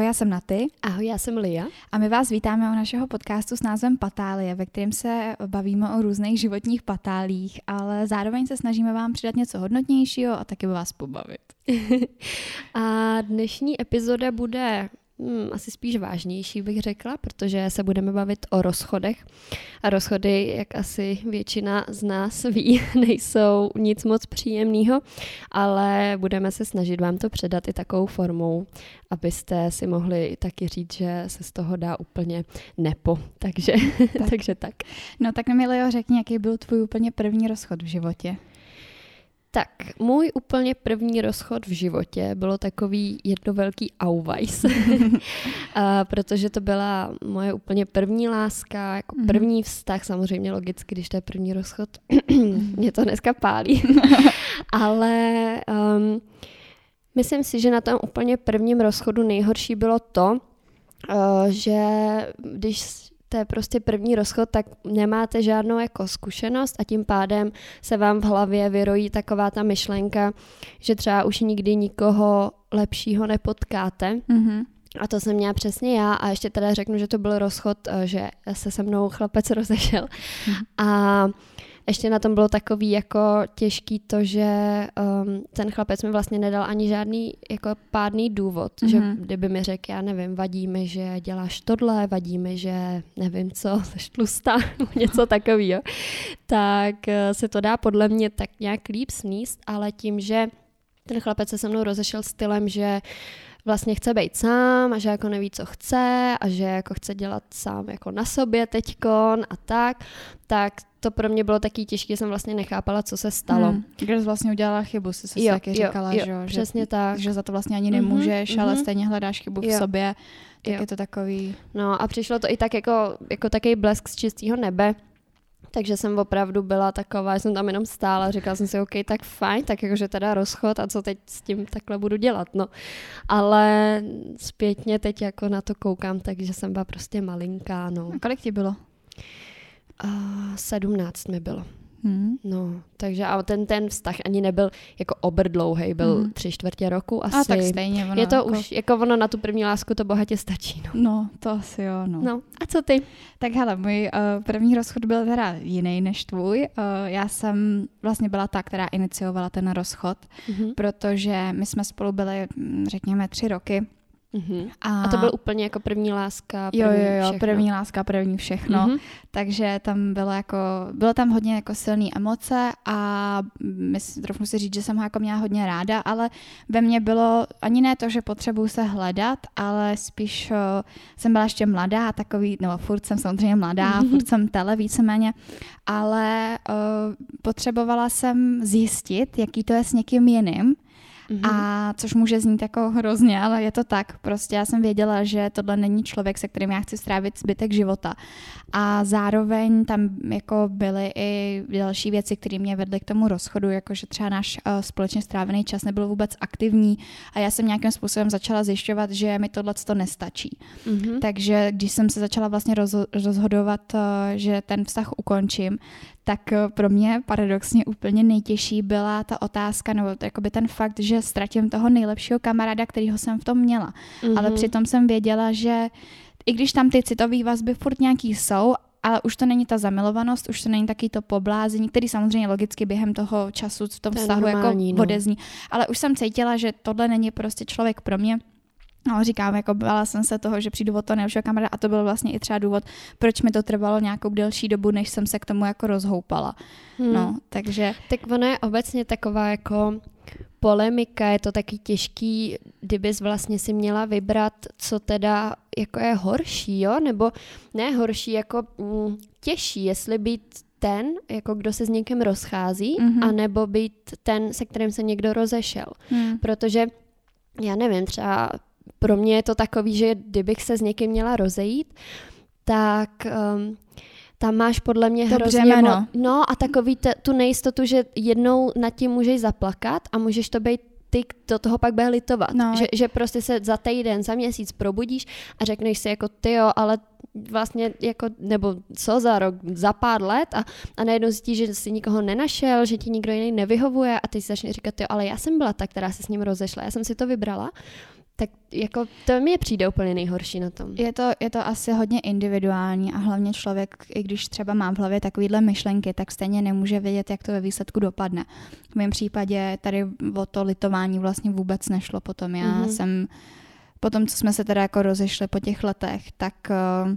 Ahoj, já jsem Naty. Ahoj, já jsem Lia. A my vás vítáme u našeho podcastu s názvem Patálie, ve kterém se bavíme o různých životních patálích, ale zároveň se snažíme vám přidat něco hodnotnějšího a taky vás pobavit. a dnešní epizoda bude hmm, asi spíš vážnější, bych řekla, protože se budeme bavit o rozchodech. A rozchody, jak asi většina z nás ví, nejsou nic moc příjemného, ale budeme se snažit vám to předat i takovou formou, abyste si mohli taky říct, že se z toho dá úplně nepo. Takže tak. takže tak. No tak mi, Leo, řekni, jaký byl tvůj úplně první rozchod v životě? Tak, můj úplně první rozchod v životě bylo takový jedno velký auweis, protože to byla moje úplně první láska, jako mhm. první vztah, samozřejmě logicky, když to je první rozchod, mě to dneska pálí, ale um, myslím si, že na tom úplně prvním rozchodu nejhorší bylo to, uh, že když to je prostě první rozchod, tak nemáte žádnou jako zkušenost a tím pádem se vám v hlavě vyrojí taková ta myšlenka, že třeba už nikdy nikoho lepšího nepotkáte. Mm-hmm. A to jsem měla přesně já a ještě teda řeknu, že to byl rozchod, eh, že se se mnou chlapec rozešel. Mm-hmm. A ještě na tom bylo takový jako těžký to, že um, ten chlapec mi vlastně nedal ani žádný jako pádný důvod, mm-hmm. že mhm. kdyby mi řekl, já nevím, vadí mi, že děláš tohle, vadí mi, že nevím co, jsi tlustá, něco takového, tak uh, se to dá podle mě tak nějak líp sníst, ale tím, že ten chlapec se se mnou rozešel stylem, že vlastně chce být sám a že jako neví, co chce a že jako chce dělat sám jako na sobě teďkon a tak, tak to pro mě bylo taky těžké, jsem vlastně nechápala, co se stalo. Hmm. Když jsi vlastně udělala chybu, jsi si jo, taky jo, říkala, jo, že, přesně že, tak. že za to vlastně ani nemůžeš, mm-hmm, ale stejně hledáš chybu jo. v sobě, tak jo. je to takový... No a přišlo to i tak jako, jako takový blesk z čistého nebe, takže jsem opravdu byla taková, jsem tam jenom stála, říkala jsem si, OK, tak fajn, tak jakože teda rozchod a co teď s tím takhle budu dělat, no. Ale zpětně teď jako na to koukám, takže jsem byla prostě malinká, no. A kolik ti bylo? Uh, 17 mi bylo. Hmm. No, takže a ten, ten vztah ani nebyl jako obrdlouhej, byl hmm. tři čtvrtě roku asi. A tak stejně. Ono je to jako... už, jako ono na tu první lásku to bohatě stačí. No, no to asi jo, no. no. a co ty? Tak hele, můj uh, první rozchod byl teda jiný než tvůj. Uh, já jsem vlastně byla ta, která iniciovala ten rozchod, hmm protože my jsme spolu byli, hm, řekněme, tři roky. Uh-huh. A, a to byl úplně jako první láska, první Jo, jo, jo, všechno. první láska, první všechno. Uh-huh. Takže tam bylo jako, bylo tam hodně jako silný emoce a myslím, trochu si říct, že jsem ho jako měla hodně ráda, ale ve mně bylo ani ne to, že potřebuju se hledat, ale spíš uh, jsem byla ještě mladá, takový, no furt jsem samozřejmě mladá, uh-huh. furt jsem tele víceméně, ale uh, potřebovala jsem zjistit, jaký to je s někým jiným, Mm-hmm. A což může znít jako hrozně, ale je to tak. Prostě já jsem věděla, že tohle není člověk, se kterým já chci strávit zbytek života. A zároveň tam jako byly i další věci, které mě vedly k tomu rozchodu, jako že třeba náš uh, společně strávený čas nebyl vůbec aktivní a já jsem nějakým způsobem začala zjišťovat, že mi tohle to nestačí. Mm-hmm. Takže když jsem se začala vlastně rozho- rozhodovat, uh, že ten vztah ukončím, tak eh, pro mě paradoxně úplně nejtěžší byla ta otázka, nebo jakoby ten fakt, že ztratím toho nejlepšího kamaráda, kterýho jsem v tom měla. Mm-hmm. Ale přitom jsem věděla, že i když tam ty citové vazby furt nějaký jsou, ale už to není ta zamilovanost, už to není taky to poblázení, který samozřejmě logicky během toho času v tom to vztahu jako normální, jako no. odezní. Ale už jsem cítila, že tohle není prostě člověk pro mě No, říkám, jako bála jsem se toho, že přijdu od toho nejlepšího kamaráda a to byl vlastně i třeba důvod, proč mi to trvalo nějakou delší dobu, než jsem se k tomu jako rozhoupala. Hmm. No, takže... Tak ono je obecně taková jako polemika, je to taky těžký, kdybys vlastně si měla vybrat, co teda jako je horší, jo? Nebo ne horší, jako mm, těžší, jestli být ten, jako kdo se s někým rozchází, mm-hmm. anebo být ten, se kterým se někdo rozešel. Mm. Protože já nevím, třeba pro mě je to takový, že kdybych se s někým měla rozejít, tak um, tam máš podle mě to hrozně... Břemeno. No a takový te, tu nejistotu, že jednou nad tím můžeš zaplakat a můžeš to být ty do toho pak bude litovat. No. Že, že prostě se za týden, za měsíc probudíš a řekneš si jako ty jo, ale vlastně jako, nebo co za rok, za pár let a, a najednou zjistíš, že jsi nikoho nenašel, že ti nikdo jiný nevyhovuje a ty si začneš říkat, jo, ale já jsem byla ta, která se s ním rozešla, já jsem si to vybrala Tak jako to mi přijde úplně nejhorší na tom. Je to, je to asi hodně individuální a hlavně člověk, i když třeba má v hlavě takovýhle myšlenky, tak stejně nemůže vědět, jak to ve výsledku dopadne. V mém případě tady o to litování vlastně vůbec nešlo potom. Já mm-hmm. jsem, potom co jsme se teda jako rozešli po těch letech, tak uh,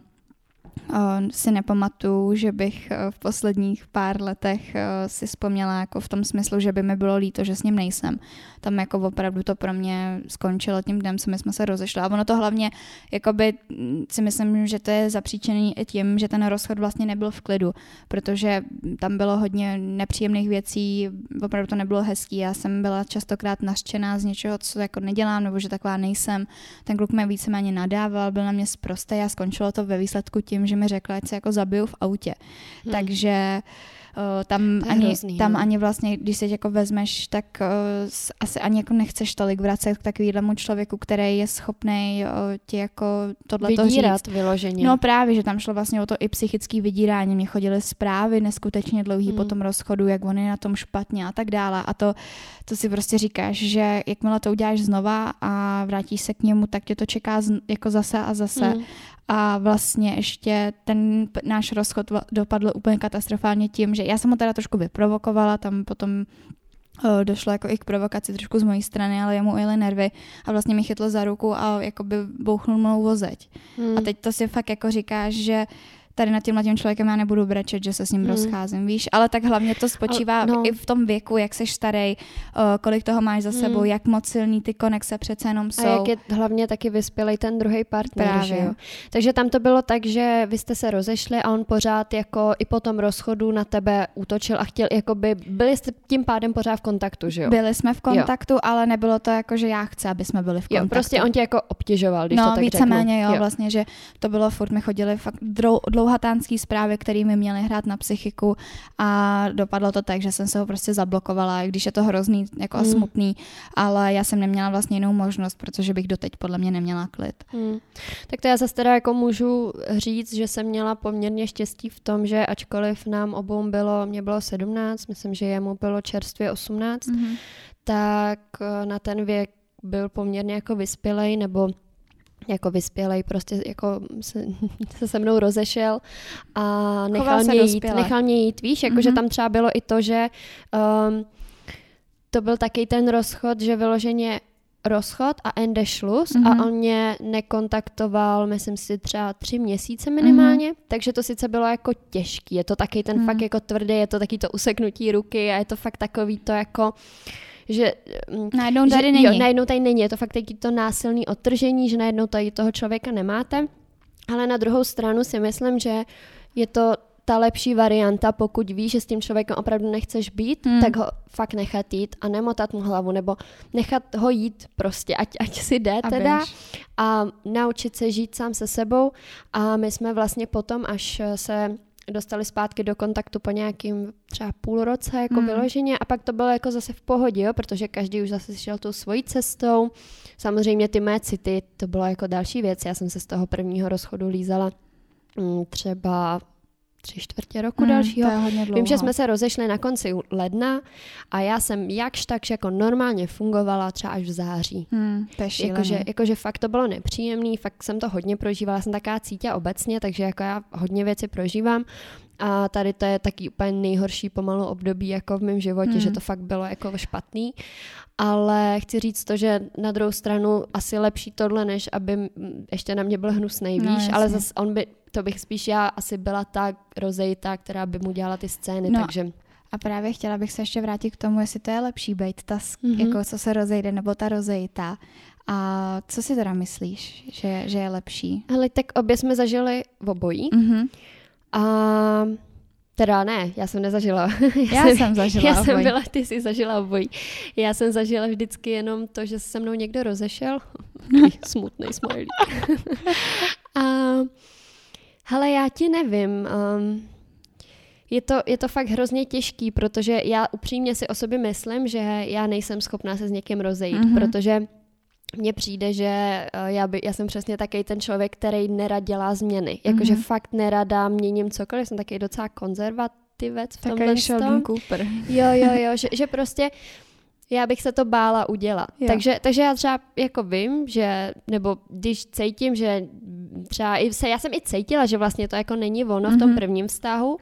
si nepamatuju, že bych eh, v posledních pár letech eh, si vzpomněla jako v tom smyslu, že by mi bylo líto, že s ním nejsem. Tam jako opravdu to pro mě skončilo tím dnem, co my jsme se rozešli. A ono to hlavně, jakoby mm, si myslím, že to je zapříčený i tím, že ten rozchod vlastně nebyl v klidu, protože tam bylo hodně nepříjemných věcí, opravdu to nebylo hezký. Já jsem byla častokrát nařčená z něčeho, co jako nedělám, nebo že taková nejsem. Ten kluk mě víceméně nadával, byl na mě zprostý a skončilo to ve výsledku tím, že mi řekla, ať se jako zabiju v autě. Hmm. Takže tam, ani, hrozný, tam no. ani vlastně, když si jako vezmeš, tak uh, asi ani jako nechceš tolik vracet k takovému člověku, který je schopný uh, ti jako tohle říct. vyloženě. No právě, že tam šlo vlastně o to i psychické vydírání. Mně chodily zprávy neskutečně dlouhý hmm. po tom rozchodu, jak on je na tom špatně a tak dále. A to, to si prostě říkáš, že jakmile to uděláš znova a vrátíš se k němu, tak tě to čeká z, jako zase a zase. Hmm. A vlastně ještě ten náš rozchod dopadl úplně katastrofálně tím, že já jsem ho teda trošku vyprovokovala, tam potom došlo jako i k provokaci trošku z mojí strany, ale jemu ujeli nervy a vlastně mi chytlo za ruku a jakoby bouchnul mou vozeď. Hmm. A teď to si fakt jako říkáš, že tady nad tímhle tím člověkem já nebudu brečet, že se s ním hmm. rozcházím, víš, ale tak hlavně to spočívá no. i v tom věku, jak jsi starý, kolik toho máš za hmm. sebou, jak moc silný ty konexe přece jenom jsou. A jak je hlavně taky vyspělej ten druhý partner, Právě. že jo? Takže tam to bylo tak, že vy jste se rozešli a on pořád jako i po tom rozchodu na tebe útočil a chtěl, jako by byli jste tím pádem pořád v kontaktu, že jo? Byli jsme v kontaktu, jo. ale nebylo to jako, že já chci, aby jsme byli v kontaktu. Jo, prostě on tě jako obtěžoval, když no, to tak víceméně jo, jo, vlastně, že to bylo furt, my chodili fakt dlouho dlouhatánský zprávy, které mi měly hrát na psychiku a dopadlo to tak, že jsem se ho prostě zablokovala, když je to hrozný jako mm. a smutný, ale já jsem neměla vlastně jinou možnost, protože bych doteď podle mě neměla klid. Mm. Tak to já zase teda jako můžu říct, že jsem měla poměrně štěstí v tom, že ačkoliv nám obou bylo, mě bylo 17, myslím, že jemu bylo čerstvě 18, mm-hmm. tak eh, na ten věk byl poměrně jako vyspělej, nebo jako vyspělej, prostě jako se, se se mnou rozešel a nechal mě, jít, nechal mě jít, víš, jakože mm-hmm. tam třeba bylo i to, že um, to byl taky ten rozchod, že vyloženě rozchod a ende šlus mm-hmm. a mhm. on mě nekontaktoval, myslím si třeba tři měsíce minimálně, mm-hmm. takže to sice bylo jako těžký, je to taky ten mm-hmm. fakt jako tvrdý, je to taky to useknutí ruky a je to fakt takový to jako uh, že mm, najednou tady že, není. Jo, najednou tady není. Je to fakt taky to násilné odtržení, že najednou tady toho člověka nemáte. Ale na druhou stranu si myslím, že je to ta lepší varianta, pokud víš, že s tím člověkem opravdu nechceš být, hmm. tak ho fakt nechat jít a nemotat mu hlavu, nebo nechat ho jít prostě, ať, ať si jde a teda běž. a naučit se žít sám se sebou a my jsme vlastně potom, až se dostali zpátky do kontaktu po nějakým třeba půl roce jako hmm. vyloženě a pak to bylo jako zase v pohodě, jo, protože každý už zase šel tou svojí cestou. Samozřejmě ty mé city, to bylo jako další věc. Já jsem se z toho prvního rozchodu lízala mm, třeba tři čtvrtě roku hmm, dalšího. To je hodně Vím, že jsme se rozešli na konci ledna a já jsem jakž takž jako normálně fungovala třeba až v září. Hmm, to je jakože, jakože fakt to bylo nepříjemný, fakt jsem to hodně prožívala, jsem taká cítě obecně, takže jako já hodně věci prožívám. A tady to je taky úplně nejhorší pomalu období jako v mém životě, hmm. že to fakt bylo jako špatný. Ale chci říct to, že na druhou stranu asi lepší tohle, než aby ještě na mě byl hnusný, no, víš, ale zase on by to bych spíš já asi byla ta rozejta, která by mu dělala ty scény, no. takže... A právě chtěla bych se ještě vrátit k tomu, jestli to je lepší být ta, mm-hmm. jako co se rozejde, nebo ta rozejta. A co si teda myslíš, že, že je lepší? Hele, tak obě jsme zažili v obojí. Mm-hmm. A Teda ne, já jsem nezažila. já, já jsem, jsem zažila Já jsem byla, ty jsi zažila obojí. Já jsem zažila vždycky jenom to, že se mnou někdo rozešel. Smutný smiley. a Hele, já ti nevím. Um, je to, je to fakt hrozně těžký, protože já upřímně si o sobě myslím, že já nejsem schopná se s někým rozejít, mm-hmm. protože mně přijde, že uh, já, by, já jsem přesně takový ten člověk, který nerad dělá změny. Jakože mm-hmm. fakt nerada měním cokoliv, jsem taky docela konzervativec v tomhle Sheldon Cooper. Jo, jo, jo, že, že prostě Já bych se to bála udělat. Takže, takže já třeba jako vím, že, nebo když cítím, že třeba i se, já jsem i cítila, že vlastně to jako není ono mm-hmm. v tom mhm. prvním vztahu,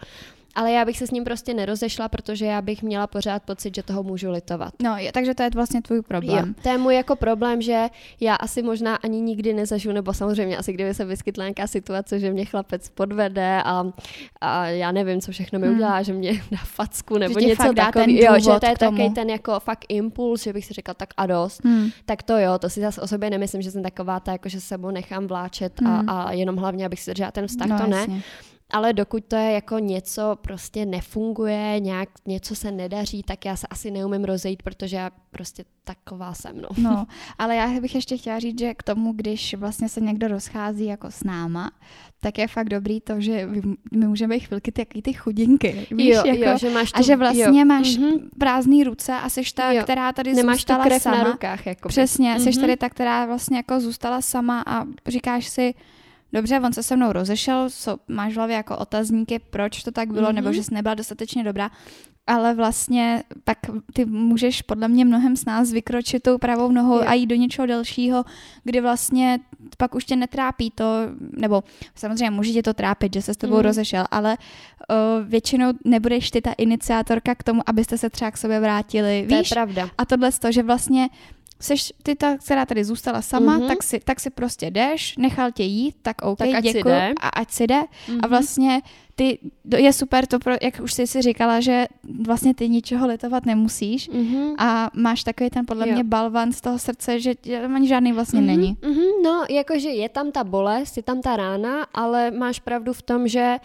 ale já bych se s ním prostě nerozešla, protože já bych měla pořád pocit, že toho můžu litovat. No, je, takže to je vlastně tvůj problém. Jo, to je můj jako problém, že já asi možná ani nikdy nezažiju, nebo samozřejmě asi kdyby se vyskytla nějaká situace, že mě chlapec podvede a, a já nevím, co všechno mi hmm. udělá, že mě dá facku nebo že něco takového. Jo, že to je takový ten jako fakt impuls, že bych si řekla tak a dost. Hmm. Tak to jo, to si zase o sobě nemyslím, že jsem taková ta, jako že se sebou nechám vláčet hmm. a, a jenom hlavně, abych si držela ten vztah, no, to jasně. Ale dokud to je jako něco prostě nefunguje, nějak něco se nedaří, tak já se asi neumím rozejít, protože já prostě taková jsem, no. no. ale já bych ještě chtěla říct, že k tomu, když vlastně se někdo rozchází jako s náma, tak je fakt dobrý to, že my můžeme být chvilky taky ty chudinky, víš, jo, jako, jo, že máš tu, a že vlastně jo. máš mm-hmm. prázdný ruce a jsi ta, jo. která tady Nemáš zůstala krev sama. na rukách, jako Přesně, mm-hmm. jsi tady ta, která vlastně jako zůstala sama a říkáš si, dobře, on se se mnou rozešel, so, máš v hlavě jako otazníky, proč to tak bylo, mm-hmm. nebo mhm. že jsi nebyla dostatečně dobrá, ale vlastně pak ty můžeš podle mě mnohem s nás vykročit tou pravou nohou je. a jít do něčeho dalšího, kdy vlastně pak už tě netrápí to, nebo samozřejmě může tě to trápit, že se s tebou mm. rozešel, ale uh, většinou nebudeš ty ta iniciátorka k tomu, abyste se třeba k sobě vrátili. To víš? je pravda. A tohle z toho, že vlastně seš ty ta, která tady zůstala sama, mm-hmm. tak, si, tak si prostě jdeš, nechal tě jít, tak OK, tak ať děkuji a ať si jde. Mm-hmm. A vlastně ty, je super to, pro, jak už jsi si říkala, že vlastně ty ničeho litovat nemusíš mm-hmm. a máš takový ten podle jo. mě balvan z toho srdce, že ani žádný vlastně mm-hmm. není. Mm-hmm. No, jakože je tam ta bolest, je tam ta rána, ale máš pravdu v tom, že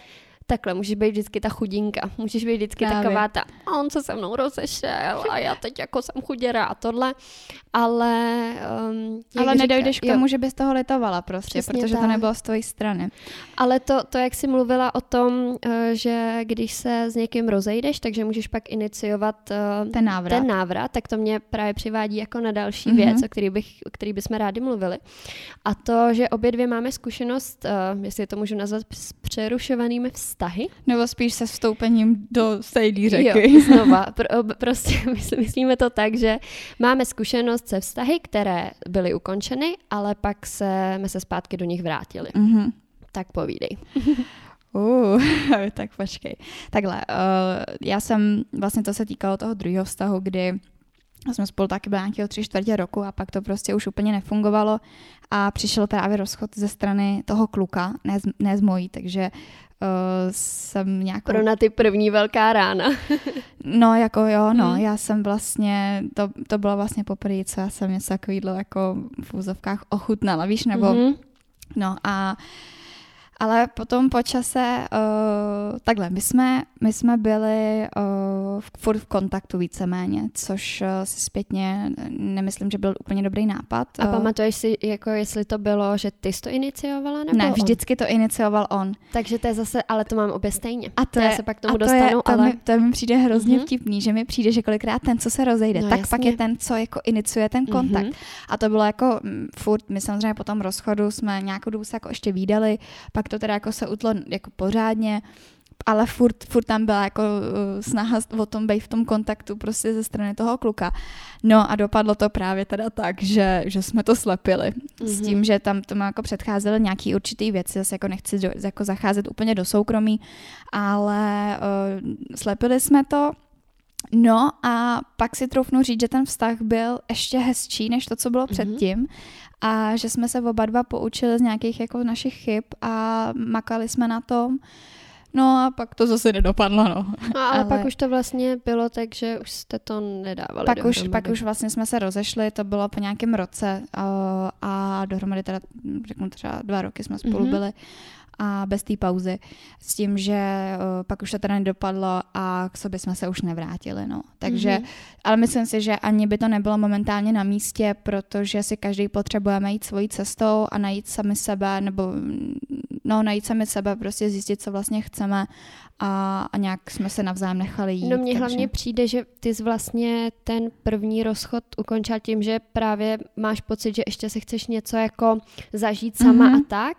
takhle, můžeš být vždycky ta chudinka, můžeš být vždycky Právě. taková ta, a on se se mnou rozešel a já teď jako jsem chuděra a tohle, ale... Um, ale nedojdeš říká, k tomu, jo. že bys toho litovala prostě, Přesně protože tak. to nebylo z tvojí strany. Ale to, to, jak jsi mluvila o tom, eh, že když se s někým rozejdeš, takže můžeš pak iniciovat uh, ten návrat. ten návrat, tak to mě právě přivádí jako na další mm-hmm. věc, o který, bych, o který bychom rádi mluvili. A to, že obě dvě máme zkušenost, uh, jestli to můžu nazvat, s přerušovanými vztahy. Nebo spíš se vstoupením do stejné řeky. Jo, znova. Pro, prostě myslíme to tak, že máme zkušenost se vztahy, které byly ukončeny, ale pak se, jsme se zpátky do nich vrátili. Mm-hmm. Tak povídej. Uh, tak počkej. Takhle, uh, já jsem, vlastně to se týkalo toho druhého vztahu, kdy jsme spolu taky byli nějakého tři čtvrtě roku a pak to prostě už úplně nefungovalo a přišel právě rozchod ze strany toho kluka, ne z, ne z mojí, takže uh, jsem nějakou... Pro na ty první velká rána. no, jako jo, no, hmm. já jsem vlastně, to, to bylo vlastně poprvé, co já jsem něco takovýhle jako v úzovkách ochutnala, víš, nebo... Hmm. No a ale potom po čase, uh, takhle, my jsme, my jsme byli uh, furt v kontaktu víceméně, což uh, si zpětně nemyslím, že byl úplně dobrý nápad. A pamatuješ si, jako jestli to bylo, že ty jsi to iniciovala? Nebo ne, vždycky on? to inicioval on. Takže to je zase, ale to mám obě stejně. A to, to je, se pak tomu a to dostanu, je, to ale... Mi, to mi přijde hrozně mm-hmm. vtipný, že mi přijde, že kolikrát ten, co se rozejde, no, tak jasně. pak je ten, co jako iniciuje ten kontakt. Mm-hmm. A to bylo jako m, mm, furt, my samozřejmě po tom rozchodu jsme nějakou dobu se jako ještě výdali, pak pak to teda jako se utlo jako pořádně, ale furt, furt tam byla jako uh, snaha o tom být v tom kontaktu prostě ze strany toho kluka. No a dopadlo to právě teda tak, že, že jsme to slepili. Mm-hmm. S mhm. tím, že tam tomu jako předcházely nějaký určitý věci, zase jako nechci do, jako zacházet úplně do soukromí, ale uh, slepili jsme to No a pak si troufnu říct, že ten vztah byl ještě hezčí než to, co bylo mm-hmm. předtím a že jsme se oba dva poučili z nějakých jako našich chyb a makali jsme na tom. No a pak to zase nedopadlo, no. no ale, ale pak už to vlastně bylo tak, že už jste to nedávali pak už, pak už vlastně jsme se rozešli, to bylo po nějakém roce uh, a dohromady teda, řeknu třeba dva roky jsme spolu mm-hmm. byli a bez té pauzy. S tím, že uh, pak už to teda nedopadlo a k sobě jsme se už nevrátili. No. Takže, mm-hmm. ale myslím si, že ani by to nebylo momentálně na místě, protože si každý potřebujeme jít svojí cestou a najít sami sebe, nebo no, najít sami sebe, prostě zjistit, co vlastně chceme a, a nějak jsme se navzájem nechali jít. No mně takže... hlavně přijde, že ty jsi vlastně ten první rozchod ukončil tím, že právě máš pocit, že ještě si chceš něco jako zažít sama mm-hmm. a tak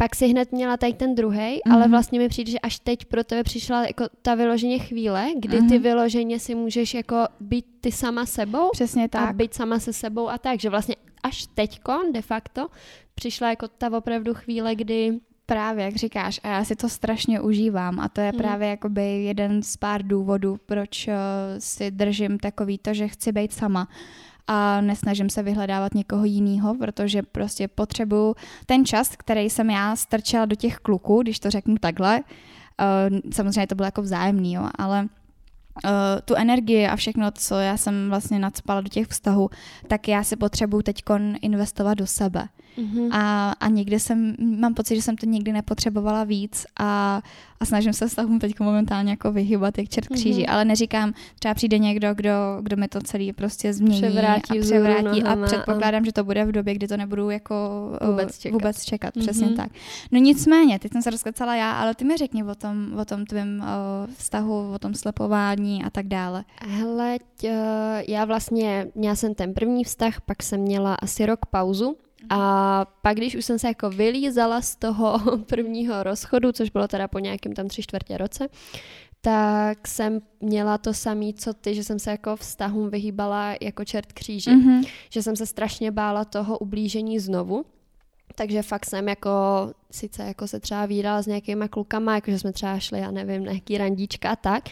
pak si hned měla tady ten druhý, mm-hmm. ale vlastně mi přijde, že až teď pro tebe přišla jako ta vyloženě chvíle, kdy mm-hmm. ty mhm. vyloženě si můžeš jako být ty sama sebou. Přesně tak. A být sama se sebou a tak, že vlastně až teďko de facto přišla jako ta opravdu chvíle, kdy Právě, jak říkáš, a já si to strašně užívám a to je hmm. právě jakoby jeden z pár důvodů, proč uh, si držím takový to, že chci být sama a nesnažím se vyhledávat někoho jiného, protože prostě potřebuju ten čas, který jsem já strčela do těch kluků, když to řeknu takhle. Uh, samozřejmě to bylo jako vzájemný, jo, ale uh, tu energii a všechno, co já jsem vlastně nadspala do těch vztahů, tak já si potřebuju teď investovat do sebe. Mm-hmm. A, a někdy jsem, mám pocit, že jsem to nikdy nepotřebovala víc a, a snažím se vztahům teď momentálně jako vyhybat jak čert kříží, mm-hmm. ale neříkám, třeba přijde někdo, kdo, kdo mi to celý prostě změní převrátí a převrátí a předpokládám, a... že to bude v době, kdy to nebudu jako vůbec čekat, vůbec čekat mm-hmm. přesně tak. No nicméně, teď jsem se rozkecala já, ale ty mi řekni o tom, o tom tvém uh, vztahu, o tom slepování a tak dále. Hele, tě, já vlastně, měla jsem ten první vztah, pak jsem měla asi rok pauzu, a pak, když už jsem se jako vylízala z toho prvního rozchodu, což bylo teda po nějakém tam tři čtvrtě roce, tak jsem měla to samé, co ty, že jsem se jako vztahům vyhýbala jako čert kříži. Mm-hmm. Že jsem se strašně bála toho ublížení znovu. Takže fakt jsem jako, sice jako se třeba výdala s nějakýma klukama, jakože jsme třeba šli, já nevím, na nějaký randíčka a tak,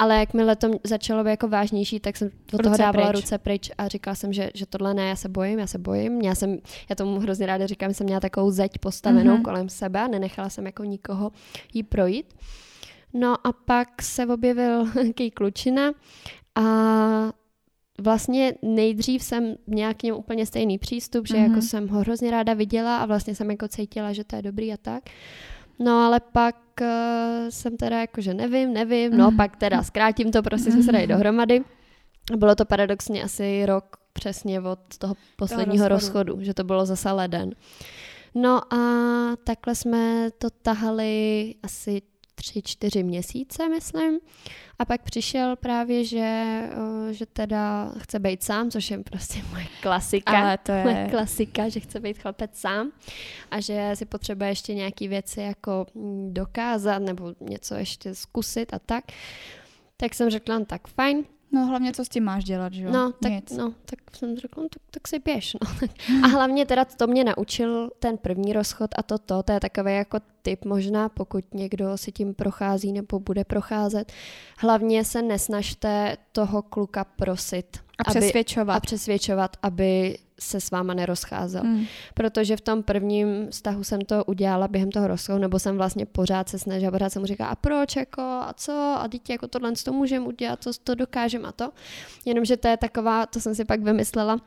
ale jakmile to začalo být jako vážnější, tak jsem ruce toho dávala pryč. ruce pryč a říkala jsem, že, že tohle ne, já se bojím, já se bojím. Já, jsem, já tomu hrozně ráda říkám, že jsem měla takovou zeď postavenou mm-hmm. kolem sebe a nenechala jsem jako nikoho jí projít. No a pak se objevil nějaký klučina a vlastně nejdřív jsem měla k němu úplně stejný přístup, že mm-hmm. jako jsem ho hrozně ráda viděla a vlastně jsem jako cítila, že to je dobrý a tak. No ale pak uh, jsem teda jako, že nevím, nevím, no pak teda zkrátím to, prostě jsme se dali dohromady. Bylo to paradoxně asi rok přesně od toho posledního toho rozchodu. rozchodu, že to bylo zase leden. No a takhle jsme to tahali asi tři, čtyři měsíce, myslím. A pak přišel právě, že, že teda chce být sám, což je prostě moje klasika. Ale to je... Moje klasika, že chce být chlapec sám a že si potřebuje ještě nějaký věci jako mm, dokázat nebo něco ještě zkusit a tak. Tak jsem řekla, no tak fajn, No hlavně, co s tím máš dělat, že jo? No, tak, Nic. no, tak jsem řekla, no, tak, tak si běž. No. a hlavně teda to mě naučil ten první rozchod a to to, to je takový jako tip možná, pokud někdo si tím prochází nebo bude procházet. Hlavně se nesnažte toho kluka prosit. A aby, přesvědčovat. A přesvědčovat, aby se s váma nerozcházel. Hmm. Protože v tom prvním vztahu jsem to udělala během toho rozchodu, nebo jsem vlastně pořád se snažila, pořád jsem mu říkala, a proč, jako, a co, a dítě, jako tohle to můžeme udělat, to, to dokážeme a to. Jenomže to je taková, to jsem si pak vymyslela,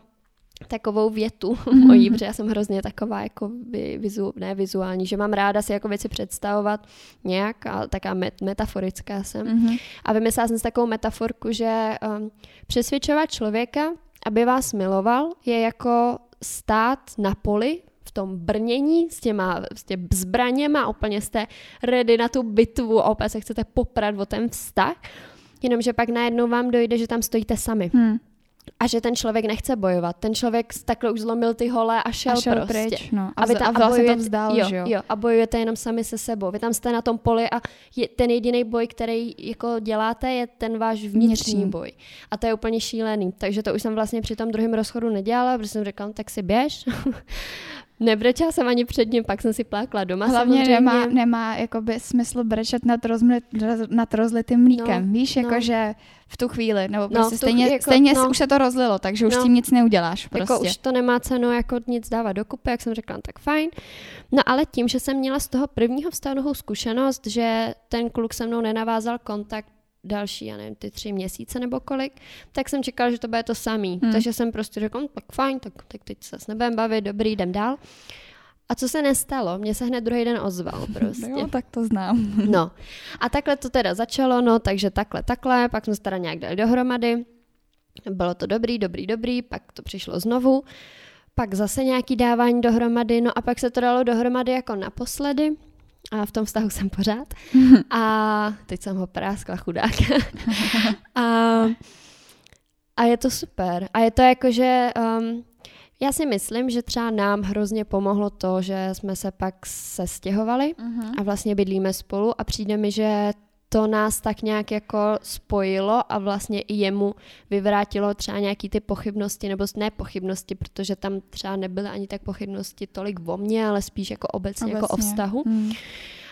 takovou větu mm. mojí, protože já jsem hrozně taková jako vizu, ne vizuální, že mám ráda si jako věci představovat nějak, a taká met, metaforická jsem. Mm-hmm. A vymyslela jsem si takovou metaforku, že um, přesvědčovat člověka, aby vás miloval, je jako stát na poli v tom brnění s těma, s těma zbraněma, úplně jste ready na tu bitvu a opět se chcete poprat o ten vztah, jenomže pak najednou vám dojde, že tam stojíte sami. Hmm a že ten člověk nechce bojovat. Ten člověk takhle už zlomil ty hole a šel, a šel prostě. Pryč, no. A, a, vy tam, a vlastně bojujete, to vzdal, jo, že jo? jo? a bojujete jenom sami se sebou. Vy tam jste na tom poli a je, ten jediný boj, který jako děláte, je ten váš vnitřní, vnitřní boj. A to je úplně šílený. Takže to už jsem vlastně při tom druhém rozchodu nedělala, protože jsem řekla, no, tak si běž. Nebrečela jsem ani před ním, pak jsem si plákla doma Hlavně samozřejmě. nemá, nemá jakoby smysl brečet nad, rozmlit, nad rozlitým mlíkem. No, Víš, jako no. že v tu chvíli, nebo no, prostě no, stejně, jako, stejně no, už se to rozlilo, takže už no, tím nic neuděláš. Prostě. Jako už to nemá cenu jako nic dávat do kupy, jak jsem řekla, no, tak fajn. No ale tím, že jsem měla z toho prvního vztahu zkušenost, že ten kluk se mnou nenavázal kontakt další, já nevím, ty tři měsíce nebo kolik, tak jsem čekala, že to bude to samý. Hmm. Takže jsem prostě řekla, no, tak fajn, tak, tak teď se s nebudem bavit, dobrý, jdem dál. A co se nestalo? Mně se hned druhý den ozval prostě. jo, tak to znám. no. A takhle to teda začalo, no, takže takhle, takhle, pak jsme se teda nějak dali dohromady. Bylo to dobrý, dobrý, dobrý, pak to přišlo znovu. Pak zase nějaký dávání dohromady, no a pak se to dalo dohromady jako naposledy a v tom vztahu jsem pořád. A teď jsem ho práskla chudák. a, a je to super. A je to jako, že um, Já si myslím, že třeba nám hrozně pomohlo to, že jsme se pak sestěhovali uh-huh. a vlastně bydlíme spolu a přijde mi, že to nás tak nějak jako spojilo a vlastně i jemu vyvrátilo třeba nějaký ty pochybnosti, nebo ne pochybnosti, protože tam třeba nebyly ani tak pochybnosti tolik o mně, ale spíš jako obecně, obecně. jako o vztahu. Hmm.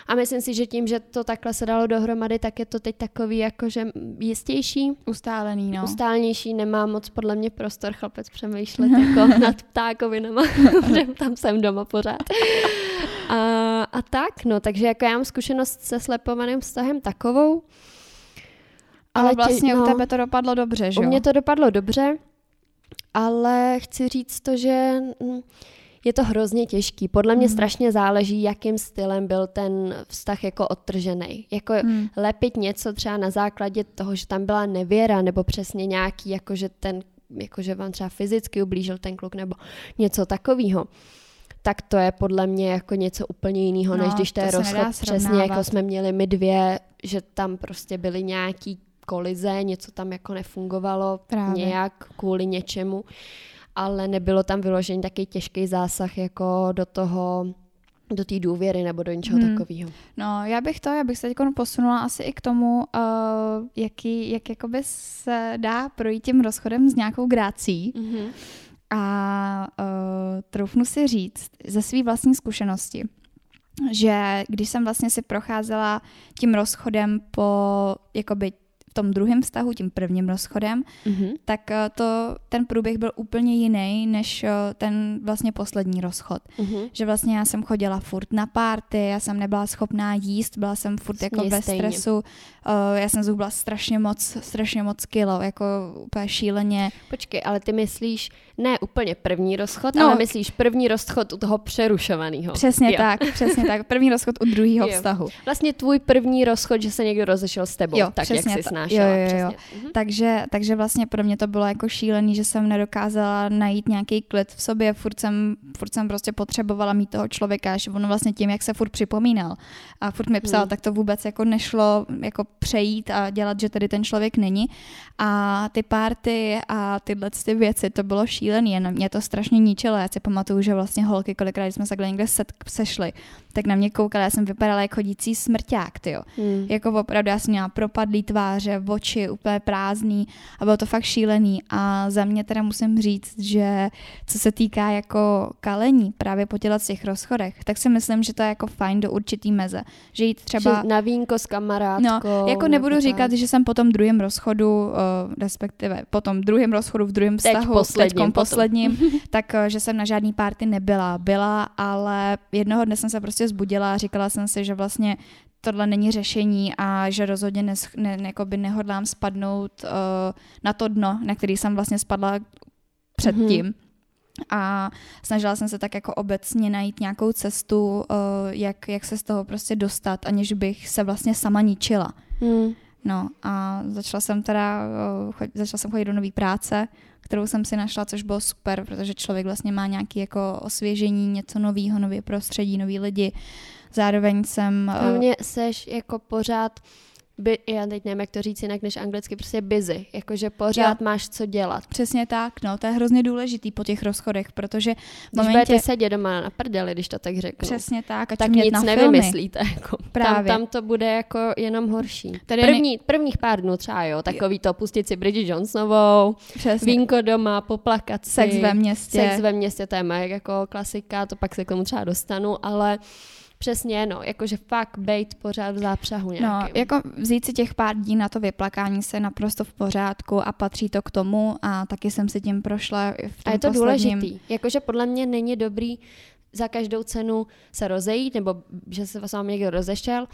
A myslím si, že tím, že to takhle se dalo dohromady, tak je to teď takový jakože jistější. Ustálený, no. Ustálnější, nemá moc podle mě prostor chlapec přemýšlet jako nad ptákovinama, tam jsem doma pořád. A, a tak, no, takže jako já mám zkušenost se slepovaným vztahem takovou. Ale, ale vlastně tě, no, u tebe to dopadlo dobře, že jo? U mě to dopadlo dobře, ale chci říct to, že mm, je to hrozně těžký. Podle mě mm. strašně záleží, jakým stylem byl ten vztah jako odtržený. Jako mm. lepit něco třeba na základě toho, že tam byla nevěra, nebo přesně nějaký, jakože ten, jakože vám třeba fyzicky ublížil ten kluk, nebo něco takového tak to je podle mě jako něco úplně jiného, no, než když to je rozchod přesně, jako jsme měli my dvě, že tam prostě byly nějaký kolize, něco tam jako nefungovalo Právě. nějak kvůli něčemu ale nebylo tam vyložený taky těžký zásah jako do toho do té důvěry nebo do něčeho hmm. takového. No, já bych to, já bych se teď posunula asi i k tomu, uh, jaký, jak jakoby se dá projít tím rozchodem s nějakou grácí. Mm-hmm. A uh, troufnu si říct ze své vlastní zkušenosti, že když jsem vlastně si procházela tím rozchodem po jakoby v tom druhém vztahu, tím prvním rozchodem, mm-hmm. tak eh, to, ten průběh byl úplně jiný než eh, ten vlastně poslední rozchod. Mm-hmm. Že vlastně já jsem chodila furt na párty, já jsem nebyla schopná jíst, byla jsem furt jako bez stresu, uh, já jsem zhubla strašně moc, strašně moc kilo, jako úplně šíleně. Počkej, ale ty myslíš ne úplně první rozchod, no, ale myslíš první rozchod u toho přerušovaného. Přesně jo. tak, přesně tak. První rozchod u druhého vztahu. Vlastně tvůj první rozchod, že se někdo rozešel s tebou, jo, tak jak jsi snášela. Jo, jo, jo. Mhm. Takže, takže vlastně pro mě to bylo jako šílený, že jsem nedokázala najít nějaký klid v sobě, furt jsem, furt jsem prostě potřebovala mít toho člověka, že ono vlastně tím, jak se furt připomínal a furt mi psal, hmm. tak to vůbec jako nešlo jako přejít a dělat, že tady ten člověk není. A ty párty a tyhle ty věci, to bylo šílený, mě to strašně ničilo. Já si pamatuju, že vlastně holky, kolikrát jsme se někde set, sešli, tak na mě koukala, já jsem vypadala jako chodící smrťák, tyjo. Hmm. Jako opravdu, já jsem měla propadlý tváře, oči úplně prázdný a bylo to fakt šílený. A za mě teda musím říct, že co se týká jako kalení právě po těch rozchodech, tak si myslím, že to je jako fajn do určitý meze. Že jít třeba... Že na vínko s kamarádkou. No, jako nebudu říkat, tak. že jsem po tom druhém rozchodu, uh, respektive po tom druhém rozchodu v druhém vztahu, teď posledním, posledním tak uh, že jsem na žádný párty nebyla. Byla, ale jednoho dne jsem se prostě zbudila a říkala jsem si, že vlastně tohle není řešení a že rozhodně ne, ne, by nehodlám spadnout uh, na to dno, na který jsem vlastně spadla předtím. Mm-hmm. A snažila jsem se tak jako obecně najít nějakou cestu, uh, jak, jak se z toho prostě dostat, aniž bych se vlastně sama ničila. Mm. No a začala jsem teda, uh, chod, začala jsem chodit do nové práce, kterou jsem si našla, což bylo super, protože člověk vlastně má nějaký jako osvěžení, něco nového, nový prostředí, nový lidi. Zároveň jsem... Hlavně seš jako pořád by, já teď nevím, jak to říct jinak než anglicky, prostě busy, jakože pořád jo. máš co dělat. Přesně tak, no, to je hrozně důležitý po těch rozchodech, protože v momentě... Když budete sedět doma na prdeli, když to tak řeknu. Přesně tak. A tak nic na nevymyslíte, jako. Právě. Tam, tam, to bude jako jenom horší. Tady První, ne... Prvních pár dnů třeba, jo, takový to pustit si Bridget Johnsonovou, Přesně. vínko doma, poplakat si. Sex ve městě. Sex ve městě, to je jako klasika, to pak se k tomu třeba dostanu, ale Přesně, no, jakože fakt bejt pořád v zápřahu no, nějakým. No, jako vzít si těch pár dní na to vyplakání se naprosto v pořádku a patří to k tomu a taky jsem si tím prošla v tom A je to posledním... důležitý, jakože podle mě není dobrý za každou cenu se rozejít, nebo že se s vámi někdo rozešel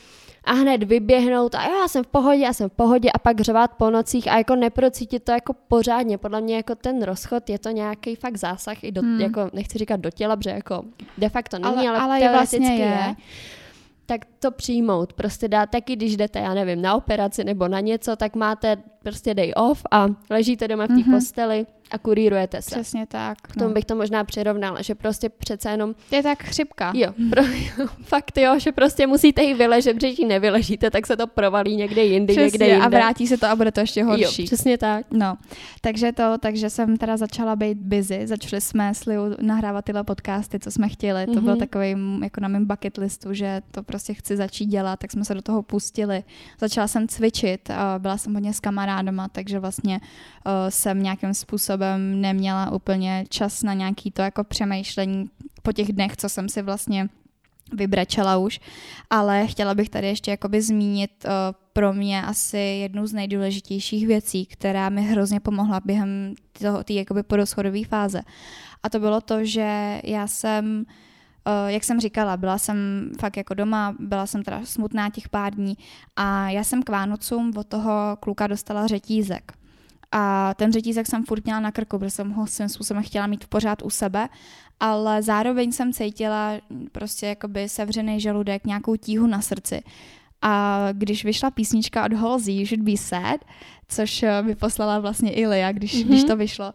a hned vyběhnout a já jsem v pohodě, já jsem v pohodě a pak řvát po nocích a jako neprocítit to jako pořádně. Podle mě jako ten rozchod je to nějaký fakt zásah i do, hmm. jako nechci říkat do těla, protože jako de facto není, ale, ale, ale je vlastně je. je tak to přijmout. Prostě dát taky, když jdete, já nevím, na operaci nebo na něco, tak máte prostě day off a ležíte doma v té mm-hmm. posteli. a kurírujete se. Přesně tak. K tomu bych to možná přirovnala, že prostě přece jenom... Je tak chřipka. Jo, pro, fakt jo, že prostě musíte ji vyležet, když ji nevyležíte, tak se to provalí někde jindy, Přesně, někde jinde. a vrátí se to a bude to ještě horší. Jo, přesně tak. No, takže to, takže jsem teda začala být busy, začali jsme s Liu nahrávat tyhle podcasty, co jsme chtěli, to mm-hmm. byl takový jako na mém bucket listu, že to prostě chci začít dělat, tak jsme se do toho pustili. Začala jsem cvičit, a byla jsem hodně s kamarádama, takže vlastně uh, jsem nějakým způsobem neměla úplně čas na nějaký to jako přemýšlení po těch dnech, co jsem si vlastně vybrečela už, ale chtěla bych tady ještě jakoby zmínit uh, pro mě asi jednu z nejdůležitějších věcí, která mi hrozně pomohla během té jakoby porozchodové fáze. A to bylo to, že já jsem Uh, jak jsem říkala, byla jsem fakt jako doma, byla jsem teda smutná těch pár dní a já jsem k Vánocům od toho kluka dostala řetízek. A ten řetízek jsem furt měla na krku, protože jsem ho svým způsobem chtěla mít pořád u sebe, ale zároveň jsem cítila prostě jakoby sevřený žaludek, nějakou tíhu na srdci. A když vyšla písnička od Halsey, You Should Be Sad, což mi poslala vlastně Ilia, když, mm-hmm. když to vyšlo,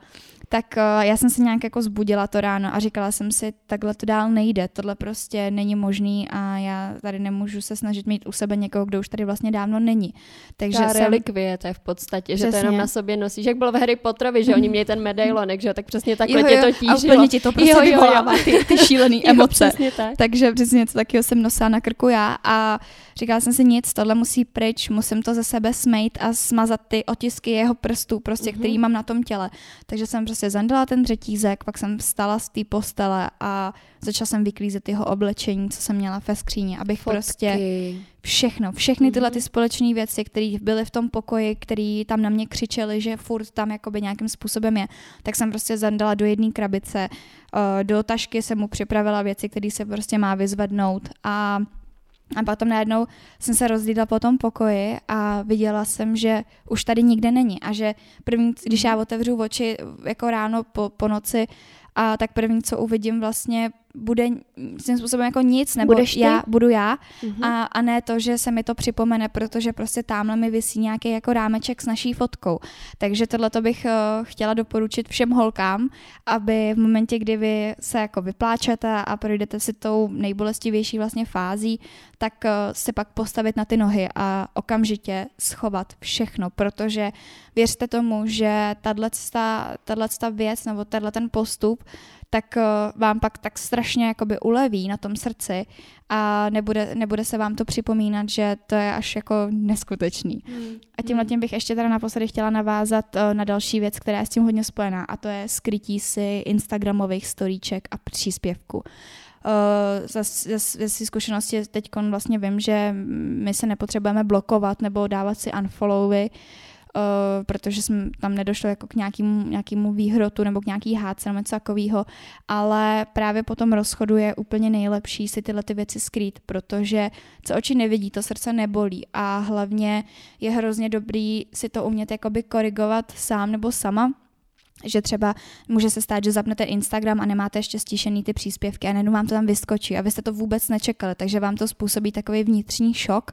tak uh, já jsem se nějak jako zbudila to ráno a říkala jsem si, takhle to dál nejde, tohle prostě není možný a já tady nemůžu se snažit mít u sebe někoho, kdo už tady vlastně dávno není. Takže Ta jsem... relikvie to je v podstatě, přesně. že to jenom na sobě nosíš, jak bylo v Harry Potterovi, že oni měli ten medailonek, že tak přesně takhle jo, jo, tě to tížilo. A úplně ti to prostě jo, jo, vyvolává ty, ty šílený emoce. Jo, tak. Takže přesně něco takového jsem nosila na krku já a říkala jsem si nic, tohle musí pryč, musím to ze sebe smejt a smazat ty otisky jeho prstů, prostě, mm-hmm. který mám na tom těle. Takže jsem prostě zandala ten řetízek, pak jsem vstala z té postele a začala jsem vyklízet jeho oblečení, co jsem měla ve skříni, abych Fotky. prostě všechno, všechny tyhle ty mhm. společné věci, které byly v tom pokoji, které tam na mě křičeli, že furt tam jakoby nějakým způsobem je, tak jsem prostě zandala do jedné krabice, eh, do tašky jsem mu připravila věci, které se prostě má vyzvednout a a potom najednou jsem se rozlídla po tom pokoji a viděla jsem, že už tady nikde není a že první, když já otevřu oči jako ráno po, po noci, a tak první, co uvidím vlastně bude tím způsobem jako nic, nebo Budeš já, budu já mm-hmm. a, a ne to, že se mi to připomene, protože prostě tamhle mi vysí nějaký jako rámeček s naší fotkou. Takže tohle to bych uh, chtěla doporučit všem holkám, aby v momentě, kdy vy se jako vypláčete a projdete si tou nejbolestivější vlastně fází, tak uh, se pak postavit na ty nohy a okamžitě schovat všechno, protože věřte tomu, že tato věc nebo tenhle ten postup tak eh, vám pak tak strašně jakoby uleví na tom srdci a nebude, nebude se vám to připomínat, že to je až jako neskutečný. Hmm. A tímhle hmm. tím bych ještě teda naposledy chtěla navázat eh, na další věc, která je s tím hodně spojená a to je skrytí si Instagramových storíček a příspěvku. Uh, ze, ze zkušenosti teď vlastně vím, že my se nepotřebujeme blokovat nebo dávat si unfollowy, uh, uh, protože jsme tam nedošlo jako k nějakému, nějakému výhrotu nebo k nějaký hádce nebo něco takového, ale právě po tom rozchodu je úplně nejlepší si tyhle ty věci skrýt, protože co oči nevidí, to srdce nebolí a hlavně je hrozně dobrý si to umět jakoby korigovat sám nebo sama, že třeba může se stát, že zapnete Instagram a nemáte ještě stišený ty příspěvky a najednou vám to tam vyskočí a vy jste to vůbec nečekali, takže vám to způsobí takový vnitřní šok,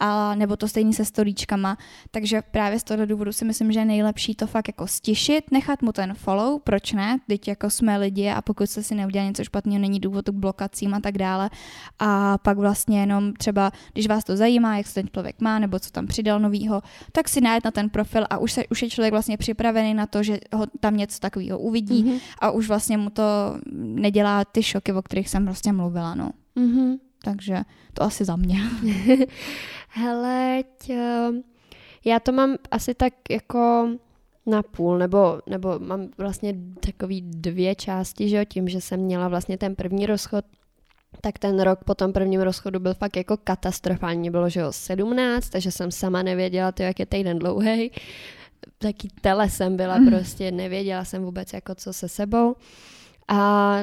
a, nebo to stejný se storíčkama, takže právě z toho důvodu si myslím, že je nejlepší to fakt jako stišit, nechat mu ten follow, proč ne, teď jako jsme lidi a pokud jste si neudělali něco špatného, není důvod k blokacím a tak dále. A pak vlastně jenom třeba, když vás to zajímá, jak se ten člověk má, nebo co tam přidal novýho, tak si najít na ten profil a už, se, už je člověk vlastně připravený na to, že ho tam něco takového uvidí mm-hmm. a už vlastně mu to nedělá ty šoky, o kterých jsem prostě mluvila, no. Mm-hmm. Takže to asi za mě. Hele, já to mám asi tak jako na půl, nebo, nebo mám vlastně takový dvě části, že jo, tím, že jsem měla vlastně ten první rozchod, tak ten rok po tom prvním rozchodu byl fakt jako katastrofální. Bylo, že jo, 17, takže jsem sama nevěděla, to, jak je týden dlouhý taky tele jsem byla mm. prostě, nevěděla jsem vůbec jako co se sebou. A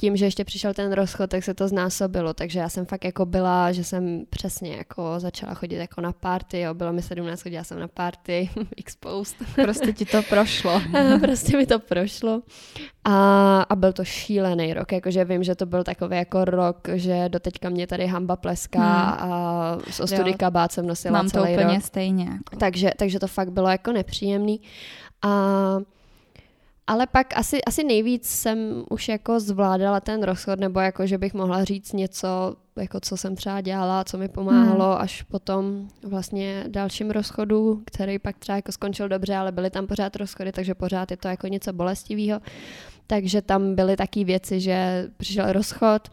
tím, že ještě přišel ten rozchod, tak se to znásobilo, takže já jsem fakt jako byla, že jsem přesně jako začala chodit jako na party, jo, bylo mi 17, chodila jsem na party, exposed. Prostě ti to prošlo. prostě mi to prošlo. A, a byl to šílený rok, jakože vím, že to byl takový jako rok, že doteďka mě tady hamba pleská hmm. a z ostudy kabát jsem nosila Mám celý to úplně rok. stejně. Jako. Takže, takže to fakt bylo jako nepříjemný. A ale pak asi, asi nejvíc jsem už jako zvládala ten rozchod, nebo jako, že bych mohla říct něco, jako co jsem třeba dělala, co mi pomáhalo, hmm. až potom vlastně dalším rozchodu, který pak třeba jako skončil dobře, ale byly tam pořád rozchody, takže pořád je to jako něco bolestivého. Takže tam byly taky věci, že přišel rozchod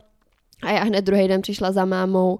a já hned druhý den přišla za mámou,